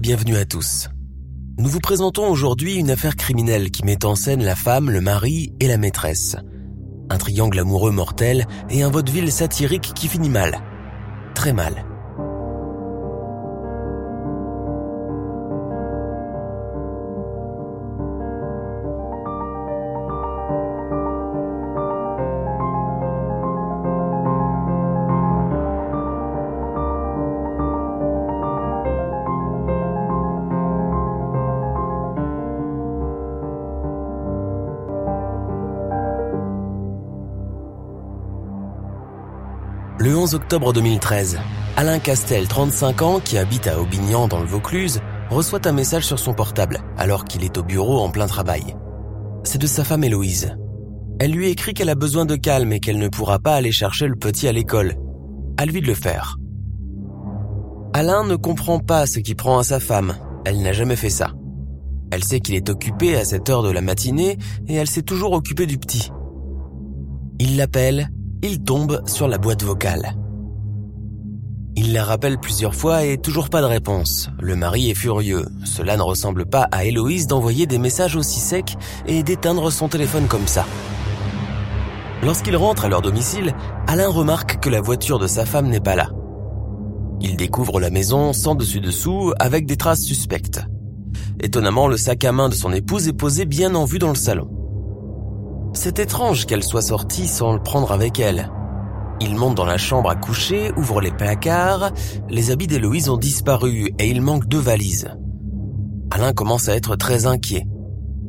bienvenue à tous. Nous vous présentons aujourd'hui une affaire criminelle qui met en scène la femme, le mari et la maîtresse. Un triangle amoureux mortel et un vaudeville satirique qui finit mal. Très mal. Le 11 octobre 2013, Alain Castel, 35 ans, qui habite à Aubignan dans le Vaucluse, reçoit un message sur son portable alors qu'il est au bureau en plein travail. C'est de sa femme Héloïse. Elle lui écrit qu'elle a besoin de calme et qu'elle ne pourra pas aller chercher le petit à l'école. À lui de le faire. Alain ne comprend pas ce qui prend à sa femme. Elle n'a jamais fait ça. Elle sait qu'il est occupé à cette heure de la matinée et elle s'est toujours occupée du petit. Il l'appelle, il tombe sur la boîte vocale. Il la rappelle plusieurs fois et toujours pas de réponse. Le mari est furieux. Cela ne ressemble pas à Héloïse d'envoyer des messages aussi secs et d'éteindre son téléphone comme ça. Lorsqu'il rentre à leur domicile, Alain remarque que la voiture de sa femme n'est pas là. Il découvre la maison sans dessus-dessous avec des traces suspectes. Étonnamment, le sac à main de son épouse est posé bien en vue dans le salon. C'est étrange qu'elle soit sortie sans le prendre avec elle. Il monte dans la chambre à coucher, ouvre les placards, les habits d'Héloïse ont disparu et il manque deux valises. Alain commence à être très inquiet.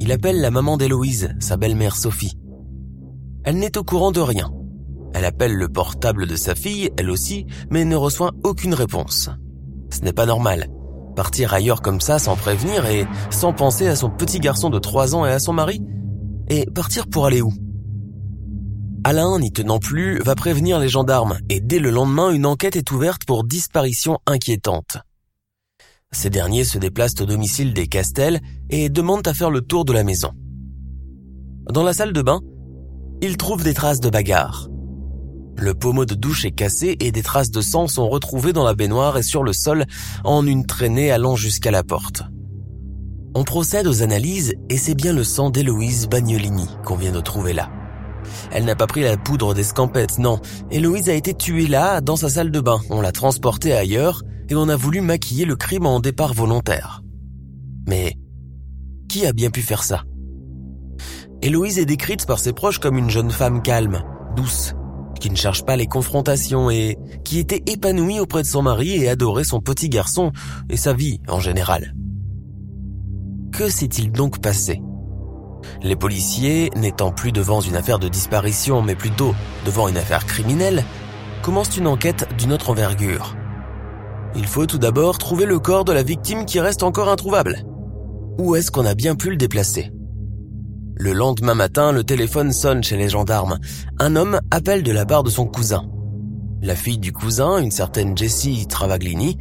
Il appelle la maman d'Héloïse, sa belle-mère Sophie. Elle n'est au courant de rien. Elle appelle le portable de sa fille, elle aussi, mais ne reçoit aucune réponse. Ce n'est pas normal. Partir ailleurs comme ça sans prévenir et sans penser à son petit garçon de 3 ans et à son mari Et partir pour aller où? Alain, n'y tenant plus, va prévenir les gendarmes et dès le lendemain, une enquête est ouverte pour disparition inquiétante. Ces derniers se déplacent au domicile des Castels et demandent à faire le tour de la maison. Dans la salle de bain, ils trouvent des traces de bagarre. Le pommeau de douche est cassé et des traces de sang sont retrouvées dans la baignoire et sur le sol en une traînée allant jusqu'à la porte. On procède aux analyses et c'est bien le sang d'Héloïse Bagnolini qu'on vient de trouver là. Elle n'a pas pris la poudre d'escampette, non. Héloïse a été tuée là, dans sa salle de bain. On l'a transportée ailleurs et on a voulu maquiller le crime en départ volontaire. Mais qui a bien pu faire ça? Héloïse est décrite par ses proches comme une jeune femme calme, douce, qui ne cherche pas les confrontations et qui était épanouie auprès de son mari et adorait son petit garçon et sa vie en général. Que s'est-il donc passé? Les policiers, n'étant plus devant une affaire de disparition mais plutôt devant une affaire criminelle, commencent une enquête d'une autre envergure. Il faut tout d'abord trouver le corps de la victime qui reste encore introuvable. Où est-ce qu'on a bien pu le déplacer? Le lendemain matin, le téléphone sonne chez les gendarmes. Un homme appelle de la part de son cousin. La fille du cousin, une certaine Jessie Travaglini,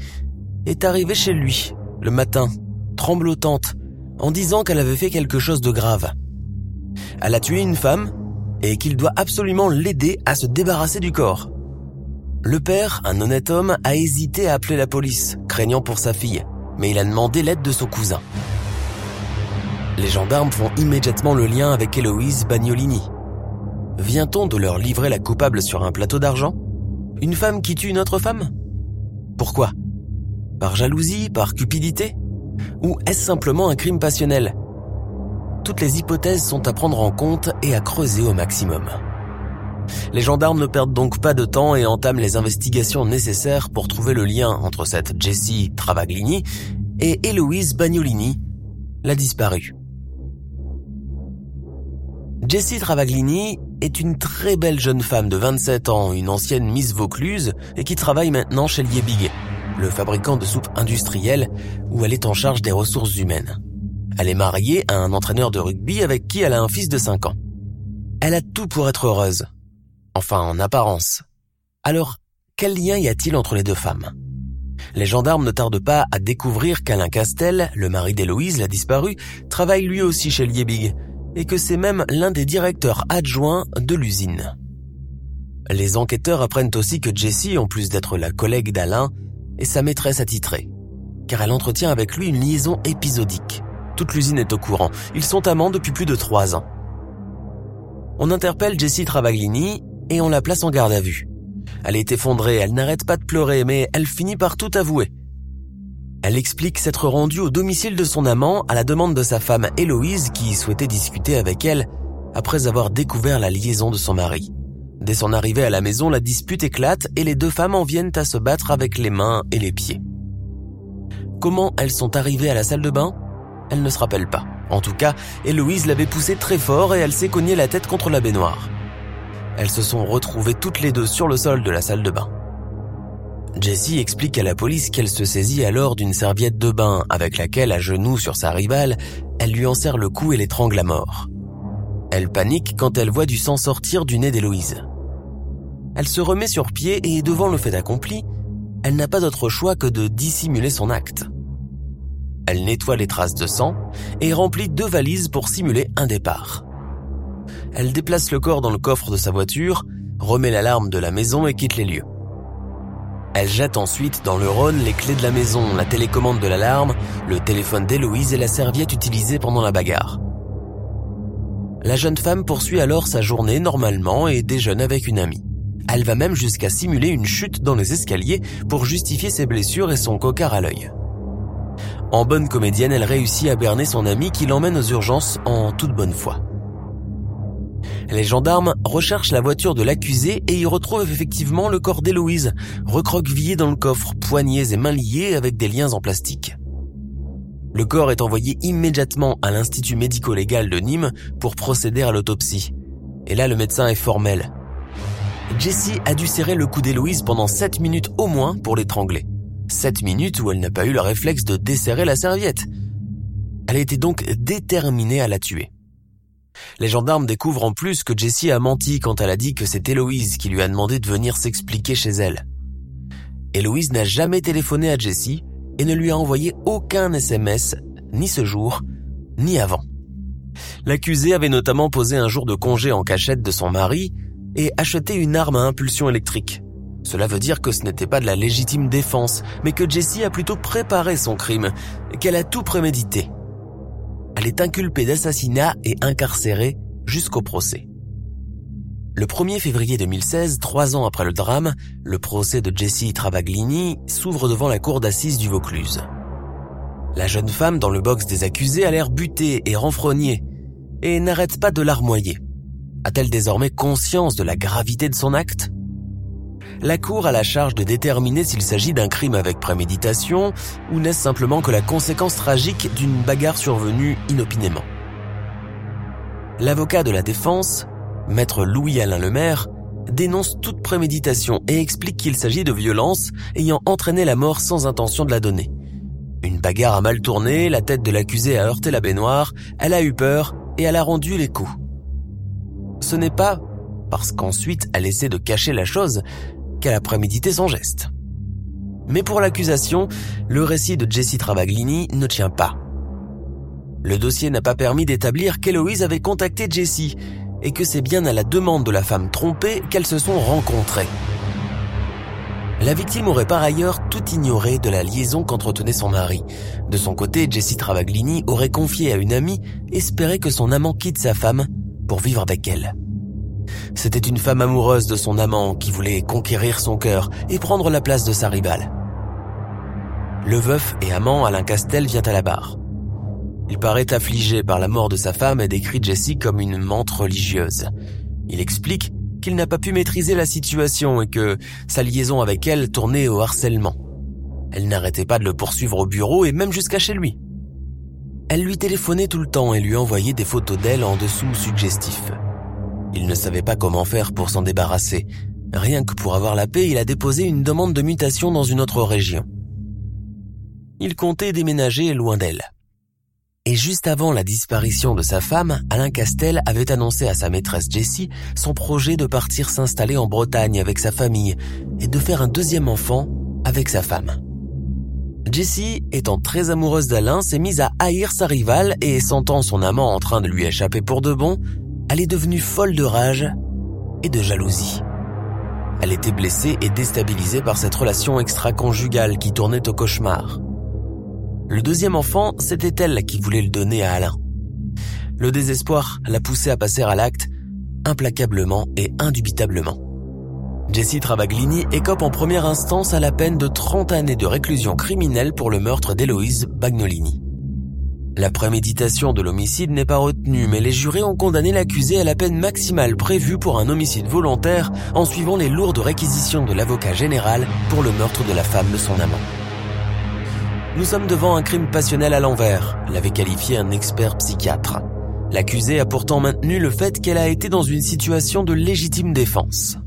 est arrivée chez lui, le matin, tremblotante, en disant qu'elle avait fait quelque chose de grave. Elle a tué une femme et qu'il doit absolument l'aider à se débarrasser du corps. Le père, un honnête homme, a hésité à appeler la police, craignant pour sa fille, mais il a demandé l'aide de son cousin. Les gendarmes font immédiatement le lien avec Héloïse Bagnolini. Vient-on de leur livrer la coupable sur un plateau d'argent? Une femme qui tue une autre femme? Pourquoi? Par jalousie Par cupidité? Ou est-ce simplement un crime passionnel? Toutes les hypothèses sont à prendre en compte et à creuser au maximum. Les gendarmes ne perdent donc pas de temps et entament les investigations nécessaires pour trouver le lien entre cette Jessie Travaglini et Héloïse Bagnolini, la disparue. Jessie Travaglini est une très belle jeune femme de 27 ans, une ancienne Miss Vaucluse et qui travaille maintenant chez Liebig, le fabricant de soupe industrielle où elle est en charge des ressources humaines. Elle est mariée à un entraîneur de rugby avec qui elle a un fils de 5 ans. Elle a tout pour être heureuse. Enfin, en apparence. Alors, quel lien y a-t-il entre les deux femmes? Les gendarmes ne tardent pas à découvrir qu'Alain Castel, le mari d'Héloïse, l'a disparu, travaille lui aussi chez Liebig, et que c'est même l'un des directeurs adjoints de l'usine. Les enquêteurs apprennent aussi que Jessie, en plus d'être la collègue d'Alain, est sa maîtresse attitrée, car elle entretient avec lui une liaison épisodique. Toute l'usine est au courant, ils sont amants depuis plus de trois ans. On interpelle Jessie Travaglini et on la place en garde à vue. Elle est effondrée, elle n'arrête pas de pleurer, mais elle finit par tout avouer. Elle explique s'être rendue au domicile de son amant à la demande de sa femme Héloïse qui souhaitait discuter avec elle après avoir découvert la liaison de son mari. Dès son arrivée à la maison, la dispute éclate et les deux femmes en viennent à se battre avec les mains et les pieds. Comment elles sont arrivées à la salle de bain? Elle ne se rappelle pas. En tout cas, Héloïse l'avait poussée très fort et elle s'est cognée la tête contre la baignoire. Elles se sont retrouvées toutes les deux sur le sol de la salle de bain. Jessie explique à la police qu'elle se saisit alors d'une serviette de bain avec laquelle, à genoux sur sa rivale, elle lui enserre le cou et l'étrangle à mort. Elle panique quand elle voit du sang sortir du nez d'Héloïse. Elle se remet sur pied et devant le fait accompli, elle n'a pas d'autre choix que de dissimuler son acte. Elle nettoie les traces de sang et remplit deux valises pour simuler un départ. Elle déplace le corps dans le coffre de sa voiture, remet l'alarme de la maison et quitte les lieux. Elle jette ensuite dans le Rhône les clés de la maison, la télécommande de l'alarme, le téléphone d'Héloïse et la serviette utilisée pendant la bagarre. La jeune femme poursuit alors sa journée normalement et déjeune avec une amie. Elle va même jusqu'à simuler une chute dans les escaliers pour justifier ses blessures et son cocard à l'œil. En bonne comédienne, elle réussit à berner son amie qui l'emmène aux urgences en toute bonne foi. Les gendarmes recherchent la voiture de l'accusé et y retrouvent effectivement le corps d'Héloïse, recroquevillé dans le coffre, poignets et mains liés avec des liens en plastique. Le corps est envoyé immédiatement à l'Institut médico-légal de Nîmes pour procéder à l'autopsie. Et là, le médecin est formel. Jessie a dû serrer le cou d'Héloïse pendant 7 minutes au moins pour l'étrangler. 7 minutes où elle n'a pas eu le réflexe de desserrer la serviette. Elle était donc déterminée à la tuer. Les gendarmes découvrent en plus que Jessie a menti quand elle a dit que c'est Héloïse qui lui a demandé de venir s'expliquer chez elle. Héloïse n'a jamais téléphoné à Jessie et ne lui a envoyé aucun SMS, ni ce jour, ni avant. L'accusé avait notamment posé un jour de congé en cachette de son mari et acheté une arme à impulsion électrique. Cela veut dire que ce n'était pas de la légitime défense, mais que Jessie a plutôt préparé son crime, qu'elle a tout prémédité. Elle est inculpée d'assassinat et incarcérée jusqu'au procès. Le 1er février 2016, trois ans après le drame, le procès de Jessie Travaglini s'ouvre devant la cour d'assises du Vaucluse. La jeune femme dans le box des accusés a l'air butée et renfrognée et n'arrête pas de larmoyer. A-t-elle désormais conscience de la gravité de son acte? La Cour a la charge de déterminer s'il s'agit d'un crime avec préméditation ou n'est-ce simplement que la conséquence tragique d'une bagarre survenue inopinément. L'avocat de la défense, maître Louis-Alain Lemaire, dénonce toute préméditation et explique qu'il s'agit de violences ayant entraîné la mort sans intention de la donner. Une bagarre a mal tourné, la tête de l'accusé a heurté la baignoire, elle a eu peur et elle a rendu les coups. Ce n'est pas parce qu'ensuite elle essaie de cacher la chose qu'elle a prémédité son geste. Mais pour l'accusation, le récit de Jessie Travaglini ne tient pas. Le dossier n'a pas permis d'établir qu'Héloïse avait contacté Jessie et que c'est bien à la demande de la femme trompée qu'elles se sont rencontrées. La victime aurait par ailleurs tout ignoré de la liaison qu'entretenait son mari. De son côté, Jessie Travaglini aurait confié à une amie espérer que son amant quitte sa femme pour vivre avec elle. C'était une femme amoureuse de son amant qui voulait conquérir son cœur et prendre la place de sa rivale. Le veuf et amant Alain Castel vient à la barre. Il paraît affligé par la mort de sa femme et décrit Jessie comme une mente religieuse. Il explique qu'il n'a pas pu maîtriser la situation et que sa liaison avec elle tournait au harcèlement. Elle n'arrêtait pas de le poursuivre au bureau et même jusqu'à chez lui. Elle lui téléphonait tout le temps et lui envoyait des photos d'elle en dessous suggestifs. Il ne savait pas comment faire pour s'en débarrasser. Rien que pour avoir la paix, il a déposé une demande de mutation dans une autre région. Il comptait déménager loin d'elle. Et juste avant la disparition de sa femme, Alain Castel avait annoncé à sa maîtresse Jessie son projet de partir s'installer en Bretagne avec sa famille et de faire un deuxième enfant avec sa femme. Jessie, étant très amoureuse d'Alain, s'est mise à haïr sa rivale et sentant son amant en train de lui échapper pour de bon, elle est devenue folle de rage et de jalousie. Elle était blessée et déstabilisée par cette relation extra-conjugale qui tournait au cauchemar. Le deuxième enfant, c'était elle qui voulait le donner à Alain. Le désespoir l'a poussée à passer à l'acte, implacablement et indubitablement. Jessie Travaglini écope en première instance à la peine de 30 années de réclusion criminelle pour le meurtre d'Héloïse Bagnolini. La préméditation de l'homicide n'est pas retenue, mais les jurés ont condamné l'accusé à la peine maximale prévue pour un homicide volontaire en suivant les lourdes réquisitions de l'avocat général pour le meurtre de la femme de son amant. Nous sommes devant un crime passionnel à l'envers, l'avait qualifié un expert psychiatre. L'accusé a pourtant maintenu le fait qu'elle a été dans une situation de légitime défense.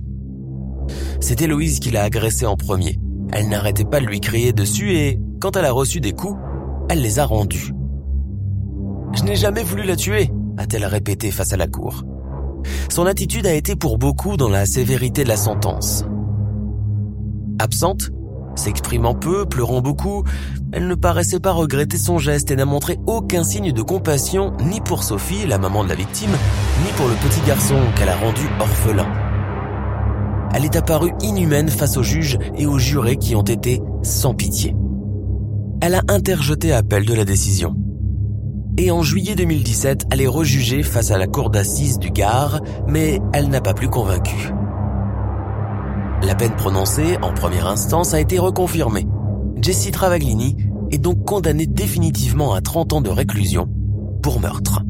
C'est Héloïse qui l'a agressée en premier. Elle n'arrêtait pas de lui crier dessus et, quand elle a reçu des coups, elle les a rendus. Je n'ai jamais voulu la tuer, a-t-elle répété face à la cour. Son attitude a été pour beaucoup dans la sévérité de la sentence. Absente, S'exprimant peu, pleurant beaucoup, elle ne paraissait pas regretter son geste et n'a montré aucun signe de compassion ni pour Sophie, la maman de la victime, ni pour le petit garçon qu'elle a rendu orphelin. Elle est apparue inhumaine face aux juges et aux jurés qui ont été sans pitié. Elle a interjeté appel de la décision. Et en juillet 2017, elle est rejugée face à la cour d'assises du Gard, mais elle n'a pas plus convaincu. La peine prononcée, en première instance, a été reconfirmée. Jessie Travaglini est donc condamnée définitivement à 30 ans de réclusion pour meurtre.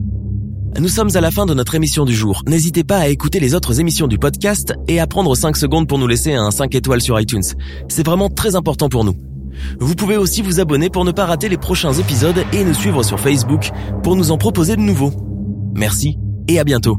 Nous sommes à la fin de notre émission du jour. N'hésitez pas à écouter les autres émissions du podcast et à prendre 5 secondes pour nous laisser un 5 étoiles sur iTunes. C'est vraiment très important pour nous. Vous pouvez aussi vous abonner pour ne pas rater les prochains épisodes et nous suivre sur Facebook pour nous en proposer de nouveaux. Merci et à bientôt.